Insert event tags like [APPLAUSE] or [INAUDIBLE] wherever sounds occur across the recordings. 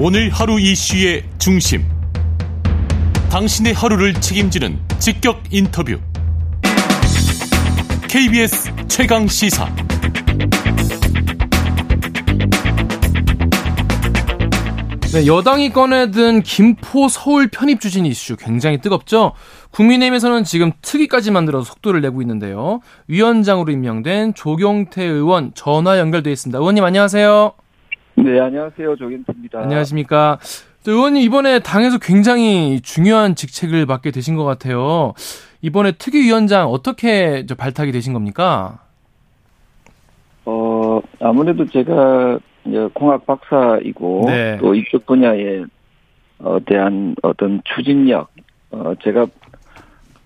오늘 하루 이슈의 중심. 당신의 하루를 책임지는 직격 인터뷰. KBS 최강 시사. 네, 여당이 꺼내든 김포 서울 편입 추진 이슈 굉장히 뜨겁죠. 국민의힘에서는 지금 특위까지 만들어서 속도를 내고 있는데요. 위원장으로 임명된 조경태 의원 전화 연결돼 있습니다. 의원님 안녕하세요. 네, 안녕하세요. 조경태입니다. 안녕하십니까. 의원님 이번에 당에서 굉장히 중요한 직책을 맡게 되신 것 같아요. 이번에 특위위원장 어떻게 발탁이 되신 겁니까? 어, 아무래도 제가 공학 박사이고 네. 또 이쪽 분야에 어, 대한 어떤 추진력, 어, 제가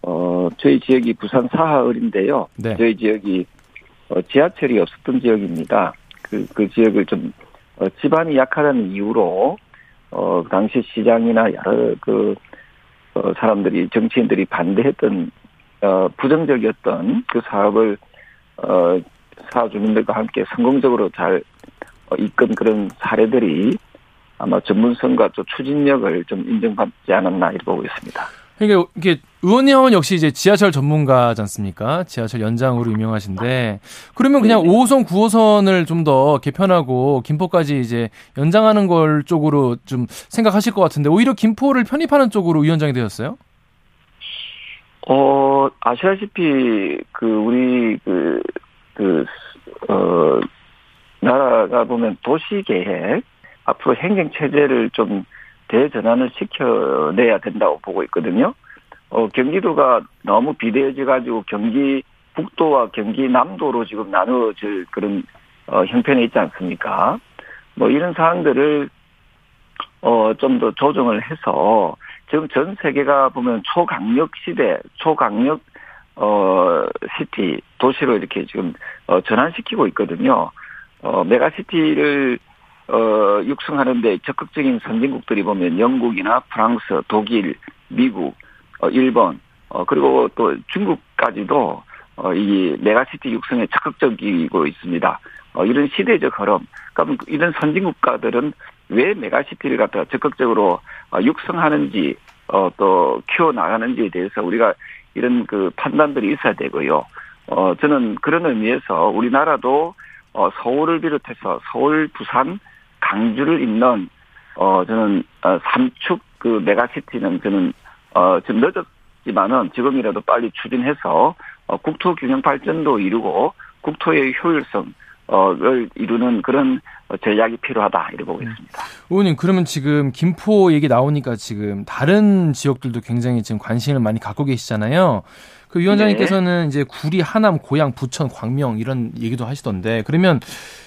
어, 저희 지역이 부산 사하을인데요. 네. 저희 지역이 어, 지하철이 없었던 지역입니다. 그, 그 지역을 좀 어, 지반이 약하다는 이유로 어, 그 당시 시장이나 여러 그 어, 사람들이 정치인들이 반대했던 어, 부정적이었던 그 사업을 어, 사업 주민들과 함께 성공적으로 잘 어, 이끈 그런 사례들이 아마 전문성과 또 추진력을 좀 인정받지 않았나 이렇게 보고 있습니다. 그러니까 이게 의원님은 역시 이제 지하철 전문가지 않습니까? 지하철 연장으로 유명하신데 그러면 그냥 5호선, 9호선을 좀 더 개편하고 김포까지 이제 연장하는 걸 쪽으로 좀 생각하실 것 같은데 오히려 김포를 편입하는 쪽으로 위원장이 되셨어요? 어 아시다시피 그 우리 그 그, 어, 나라가 보면 도시 계획, 앞으로 행정 체제를 좀 대전환을 시켜내야 된다고 보고 있거든요. 어, 경기도가 너무 비대해져가지고 경기 북도와 경기 남도로 지금 나누어질 그런, 어, 형편에 있지 않습니까? 뭐 이런 사항들을, 어, 좀 더 조정을 해서 지금 전 세계가 보면 초강력 시대, 초강력 어, city, 도시로 이렇게 지금, 어, 전환시키고 있거든요. 어, 메가시티를, 어, 육성하는데 적극적인 선진국들이 보면 영국이나 프랑스, 독일, 미국, 어, 일본, 어, 그리고 또 중국까지도, 어, 이 메가시티 육성에 적극적이고 있습니다. 어, 이런 시대적 흐름. 그러면 이런 선진국가들은 왜 메가시티를 갖다가 적극적으로 어, 육성하는지, 어, 또 키워나가는지에 대해서 우리가 이런 그 판단들이 있어야 되고요. 어, 저는 그런 의미에서 우리나라도 어, 서울을 비롯해서 서울, 부산, 강주를 잇는 어, 저는 어, 삼축 그 메가시티는 저는 어, 좀 늦었지만은 지금이라도 빨리 추진해서 어, 국토 균형 발전도 이루고 국토의 효율성 어,를 이루는 그런 전략이 필요하다 이렇게 보고 있습니다. 의원님 그러면 지금 김포 얘기 나오니까 지금 다른 지역들도 굉장히 지금 관심을 많이 갖고 계시잖아요. 그 위원장님께서는 네. 이제 구리, 하남, 고양, 부천, 광명 이런 얘기도 하시던데 그러면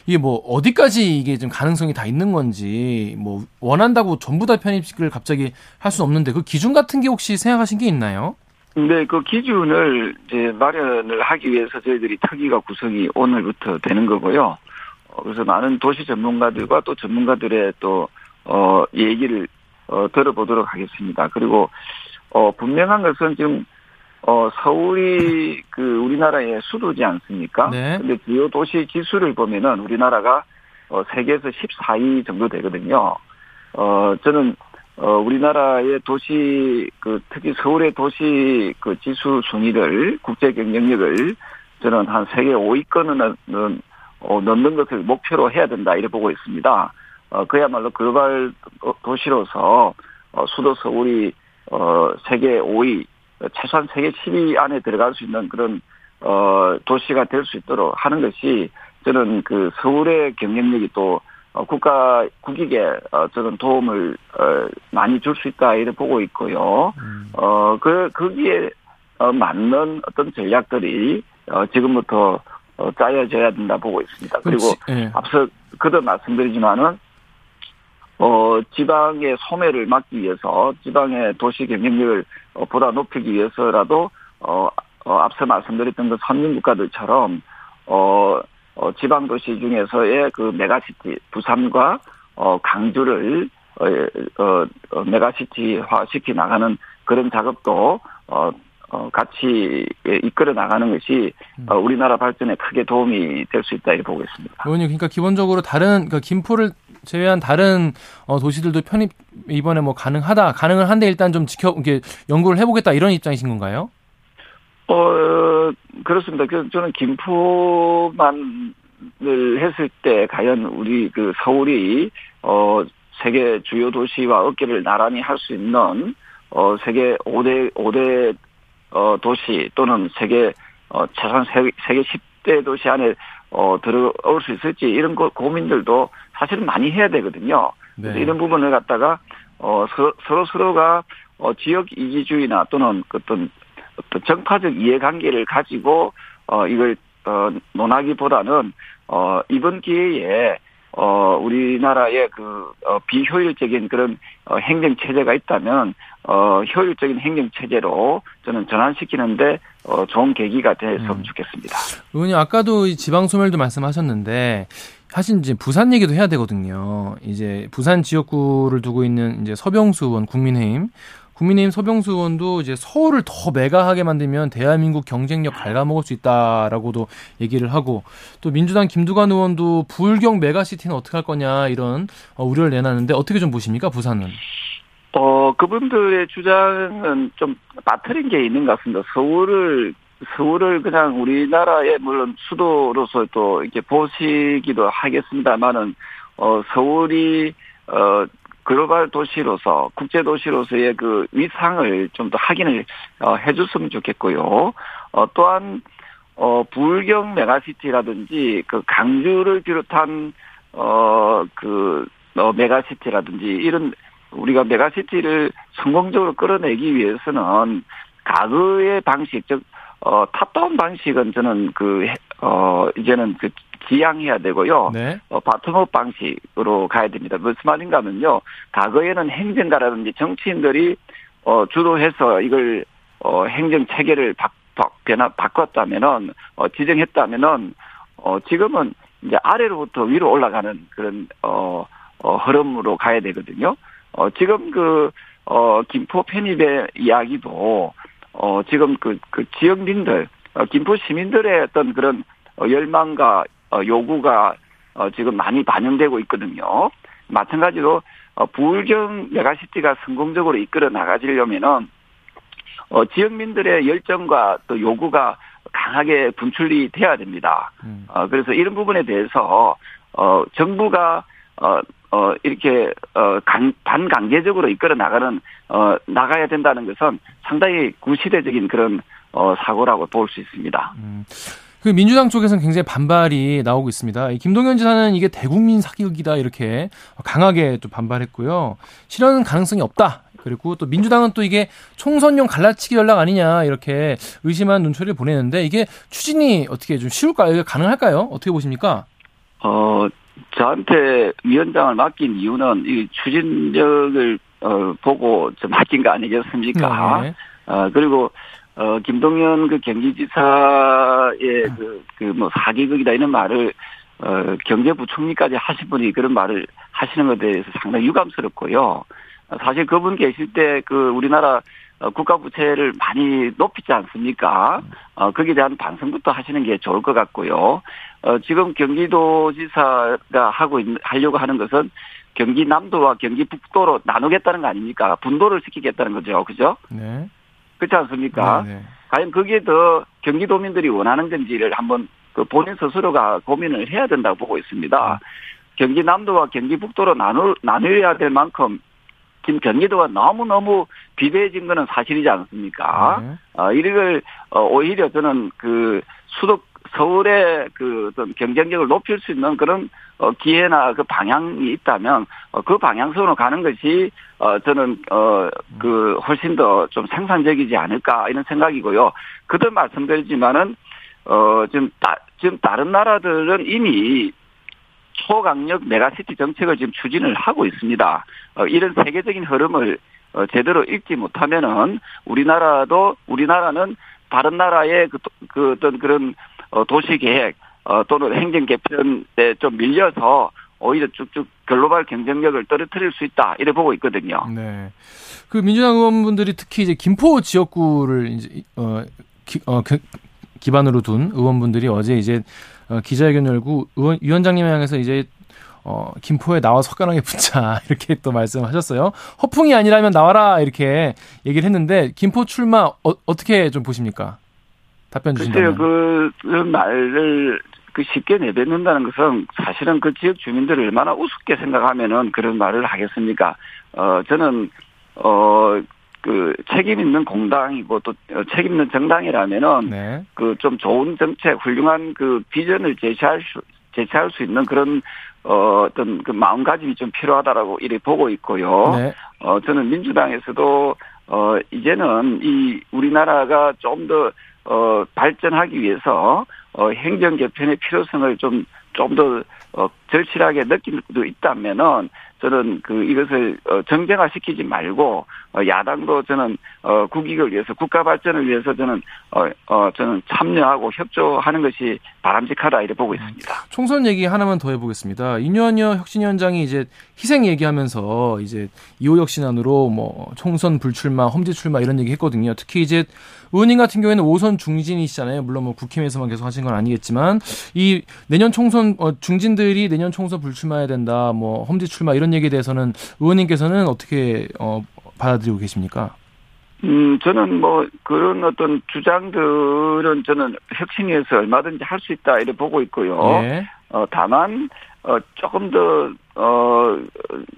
이게 뭐 어디까지 이게 좀 가능성이 다 있는 건지 뭐 원한다고 전부 다 편입식을 갑자기 할 수는 없는데 그 기준 같은 게 혹시 생각하신 게 있나요? 네, 그 기준을 이제 마련을 하기 위해서 저희들이 특위가 구성이 오늘부터 되는 거고요. 어, 그래서 많은 도시 전문가들과 또 전문가들의 또, 어, 얘기를, 어, 들어보도록 하겠습니다. 그리고, 어, 분명한 것은 지금, 어, 서울이 그 우리나라의 수도지 않습니까? 네. 근데 주요 도시 지수를 보면은 우리나라가 어, 세계에서 14위 정도 되거든요. 어, 저는 어, 우리나라의 도시, 그, 특히 서울의 도시, 그, 지수 순위를, 국제 경쟁력을 저는 한 세계 5위권은 어, 넣는 것을 목표로 해야 된다, 이래 보고 있습니다. 어, 그야말로 글로벌 도시로서, 어, 수도 서울이, 어, 세계 5위, 최소한 세계 10위 안에 들어갈 수 있는 그런, 어, 도시가 될 수 있도록 하는 것이 저는 그 서울의 경쟁력이 또 어, 국가 국익에 어, 저는 도움을 어, 많이 줄 수 있다 이렇게 보고 있고요. 음. 어그 거기에 어, 맞는 어떤 전략들이 어, 지금부터 어, 짜여져야 된다 보고 있습니다. 그리고 네. 앞서 그도 말씀드리지만은 어 지방의 소매를 막기 위해서 지방의 도시 경쟁력을 어, 보다 높이기 위해서라도 어, 어 앞서 말씀드렸던 그 선진 국가들처럼 어 어, 지방 도시 중에서의 그 메가시티 부산과 어, 광주를 어, 어, 어, 메가시티화 시키 나가는 그런 작업도 어, 어, 같이 이끌어 나가는 것이 음. 어, 우리나라 발전에 크게 도움이 될 수 있다 이렇게 보고 있습니다. 의원님, 그러니까 기본적으로 다른 그러니까 김포를 제외한 다른 어, 도시들도 편입 이번에 뭐 가능하다, 가능을 한데 일단 좀 지켜 이게 연구를 해보겠다 이런 입장이신 건가요? 어 그렇습니다. 그 저는 김포만을 했을 때 과연 우리 그 서울이 어 세계 주요 도시와 어깨를 나란히 할 수 있는 어 세계 5대 5대 어 도시 또는 세계 어 세계, 세계 10대 도시 안에 어 들어올 수 있을지 이런 고, 고민들도 사실은 많이 해야 되거든요. 네. 그래서 이런 부분을 갖다가 어 서로 서로 서로가 어 지역 이기주의나 또는 어떤 어떤 정파적 이해관계를 가지고 어 이걸 어 논하기보다는 어 이번 기회에 어, 우리나라의 그, 어, 비효율적인 그런, 어, 행정 체제가 있다면, 어, 효율적인 행정 체제로 저는 전환시키는데, 어, 좋은 계기가 됐으면 음. 좋겠습니다. 의원님, 아까도 지방 소멸도 말씀하셨는데, 사실 이제 부산 얘기도 해야 되거든요. 이제 부산 지역구를 두고 있는 이제 서병수 의원 국민의힘 국민의힘 서병수 의원도 이제 서울을 더 메가하게 만들면 대한민국 경쟁력 갉아먹을 수 있다라고도 얘기를 하고 또 민주당 김두관 의원도 불경 메가시티는 어떻게 할 거냐 이런 어, 우려를 내놨는데 어떻게 좀 보십니까 부산은? 어 그분들의 주장은 좀 빠뜨린 게 있는 것 같습니다. 서울을 서울을 그냥 우리나라의 물론 수도로서 또 이렇게 보시기도 하겠습니다만은 어 서울이 어 글로벌 도시로서 국제 도시로서의 그 위상을 좀 더 확립을 어, 해줬으면 좋겠고요. 어, 또한 어, 부울경 메가시티라든지 그 광주를 비롯한 어그 어, 메가시티라든지 이런 우리가 메가시티를 성공적으로 끌어내기 위해서는 과거의 방식 즉 어, top-down 방식은 저는 그, 어, 이제는 그 지양해야 되고요. 네. 어, bottom-up 방식으로 가야 됩니다. 무슨 말인가 하면요. 과거에는 행정가라든지 정치인들이 어, 주도해서 이걸 어, 행정 체계를 바, 바, 변화, 바꿨다면은, 어, 지정했다면은, 어, 지금은 이제 아래로부터 위로 올라가는 그런, 어, 어, 흐름으로 가야 되거든요. 어, 지금 그, 어, 김포 편입의 이야기도, 어, 지금 그, 그 지역민들, 어, 김포 시민들의 어떤 그런 어, 열망과 어, 요구가 어, 지금 많이 반영되고 있거든요. 마찬가지로 어, 부울경 메가시티가 성공적으로 이끌어 나가지려면은 어, 지역민들의 열정과 또 요구가 강하게 분출이 돼야 됩니다. 음. 어, 그래서 이런 부분에 대해서 어, 정부가 어, 어, 이렇게, 어, 강, 반강제적으로 이끌어 나가는, 어, 나가야 된다는 것은 상당히 구시대적인 그런, 어, 사고라고 볼 수 있습니다. 음. 그 민주당 쪽에서는 굉장히 반발이 나오고 있습니다. 김동연 지사는 이게 대국민 사기극이다 이렇게 강하게 또 반발했고요. 실현 가능성이 없다. 그리고 또 민주당은 또 이게 총선용 갈라치기 연락 아니냐 이렇게 의심한 눈초리를 보내는데 이게 추진이 어떻게 좀 쉬울까요? 가능할까요? 어떻게 보십니까? 어 저한테 위원장을 맡긴 이유는 이 추진력을 어, 보고 좀 맡긴 거 아니겠습니까? 네. 어, 그리고 어, 김동연 그 경기지사의 그, 그 뭐 사기극이다 이런 말을, 어, 경제부총리까지 하신 분이 그런 말을 하시는 것에 대해서 상당히 유감스럽고요. 사실 그분 계실 때 그 우리나라 어, 국가 부채를 많이 높이지 않습니까? 어, 거기에 대한 반성부터 하시는 게 좋을 것 같고요. 어, 지금 경기도지사가 하고 있는, 하려고 하는 것은 경기 남도와 경기 북도로 나누겠다는 거 아닙니까? 분도를 시키겠다는 거죠. 그죠? 네. 그렇지 않습니까? 네네. 네. 과연 그게 더 경기도민들이 원하는 건지를 한번 그 본인 스스로가 고민을 해야 된다고 보고 있습니다. 음. 경기 남도와 경기 북도로 나누, 나누어야 될 만큼 지금 경기도가 너무너무 비대해진 거는 사실이지 않습니까? 네. 어, 이걸, 어, 오히려 저는 그 수도 서울의 그 어떤 경쟁력을 높일 수 있는 그런 어 기회나 그 방향이 있다면 어, 그 방향성으로 가는 것이 어 저는 어 그 훨씬 더 좀 생산적이지 않을까 이런 생각이고요. 거듭 말씀드리지만은 어 지금 따, 지금 다른 나라들은 이미 초강력 메가시티 정책을 지금 추진을 하고 있습니다. 어, 이런 세계적인 흐름을 어, 제대로 읽지 못하면은 우리나라도 우리나라는 다른 나라의 그, 그 어떤 그런 어, 도시 계획 어, 또는 행정 개편에 좀 밀려서 오히려 쭉쭉 글로벌 경쟁력을 떨어뜨릴 수 있다 이래 보고 있거든요. 네. 그 민주당 의원분들이 특히 이제 김포 지역구를 이제 어, 기, 어 그, 기반으로 둔 의원분들이 어제 이제 어, 기자회견 열고 의원, 위원장님을 향해서 이제 어, 김포에 나와 석가랑에 붙자 [LAUGHS] 이렇게 또 말씀하셨어요. 허풍이 아니라면 나와라 이렇게 얘기를 했는데 김포 출마 어, 어떻게 좀 보십니까? 답변 주신다면. 글쎄요, 그, 그 말을 그 쉽게 내뱉는다는 것은 사실은 그 지역 주민들을 얼마나 우습게 생각하면은 그런 말을 하겠습니까? 어, 저는, 어, 그 책임 있는 공당이고 또 책임 있는 정당이라면은 네. 그좀 좋은 정책, 훌륭한 그 비전을 제시할 수, 제시할 수 있는 그런 어, 어떤 그 마음가짐이 좀 필요하다라고 이렇게 보고 있고요. 네. 어, 저는 민주당에서도 어, 이제는 이 우리나라가 좀더 어, 발전하기 위해서 어, 행정 개편의 필요성을 좀 좀더 어, 절실하게 느낄 수 있다면은 저는 그 이것을 어, 정쟁화시키지 말고 어, 야당도 저는 어, 국익을 위해서 국가 발전을 위해서 저는 저는 참여하고 협조하는 것이 바람직하다 이렇게 보고 있습니다. 총선 얘기 하나만 더 해보겠습니다. 이뇨한여 혁신위원장이 이제 희생 얘기하면서 이제 이호 혁신안으로 뭐 총선 불출마, 험지 출마 이런 얘기 했거든요. 특히 이제 의원님 같은 경우에는 5선 중진이시잖아요. 물론 뭐 국힘에서만 계속 하신 건 아니겠지만 이 내년 총선 어, 중진들이 내년 총선 불출마해야 된다. 뭐 험지 출마 이런 얘기에 대해서는 의원님께서는 어떻게 어, 받아들이고 계십니까? 음, 저는 뭐 그런 어떤 주장들은 저는 혁신위에서 얼마든지 할 수 있다 이렇게 보고 있고요. 예. 어, 다만 어, 조금 더 어,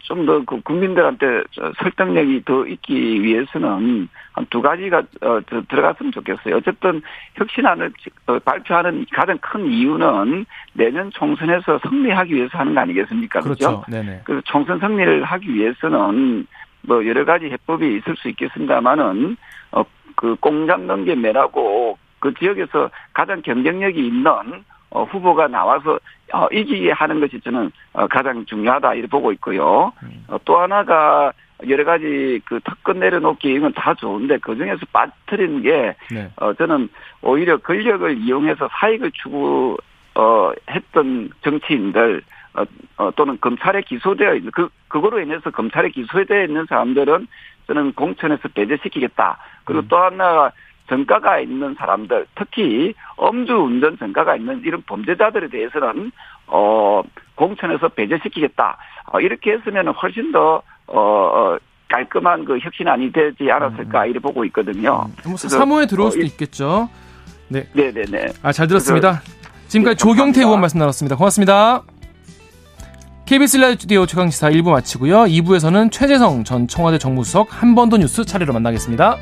좀 더 그 국민들한테 설득력이 더 있기 위해서는 한 두 가지가 어, 더 들어갔으면 좋겠어요. 어쨌든 혁신안을 어, 발표하는 가장 큰 이유는 내년 총선에서 승리하기 위해서 하는 거 아니겠습니까? 그렇죠. 네네. 그래서 총선 승리를 하기 위해서는 뭐 여러 가지 해법이 있을 수 있겠습니다만은 어, 그 공장 넘게 매라고 그 지역에서 가장 경쟁력이 있는 어, 후보가 나와서 어, 이기게 하는 것이 저는 어, 가장 중요하다 이렇게 보고 있고요. 어, 또 하나가 여러 가지 그 특권 내려놓기 이건 다 좋은데 그 중에서 빠뜨리는 게 네. 어, 저는 오히려 권력을 이용해서 사익을 추구 어, 했던 정치인들 어, 어, 또는 검찰에 기소되어 있는 그 그거로 인해서 검찰에 기소되어 있는 사람들은 저는 공천에서 배제시키겠다. 그리고 음. 또 하나 전과가 있는 사람들, 특히 음주운전 전과가 있는 이런 범죄자들에 대해서는 어 공천에서 배제시키겠다. 어, 이렇게 했으면 훨씬 더 어, 어, 깔끔한 그 혁신안이 되지 않았을까 이렇게 보고 있거든요. 뭐 그래서, 사모에 들어올 어, 수도 이- 있겠죠. 네네네. 아, 잘 들었습니다. 지금까지 네, 조경태. 의원 말씀 나눴습니다. 고맙습니다. KBS 라디오 최강시사 1부 마치고요. 2부에서는 최재성 전 청와대 정무수석 한 번 더 뉴스 차례로 만나겠습니다.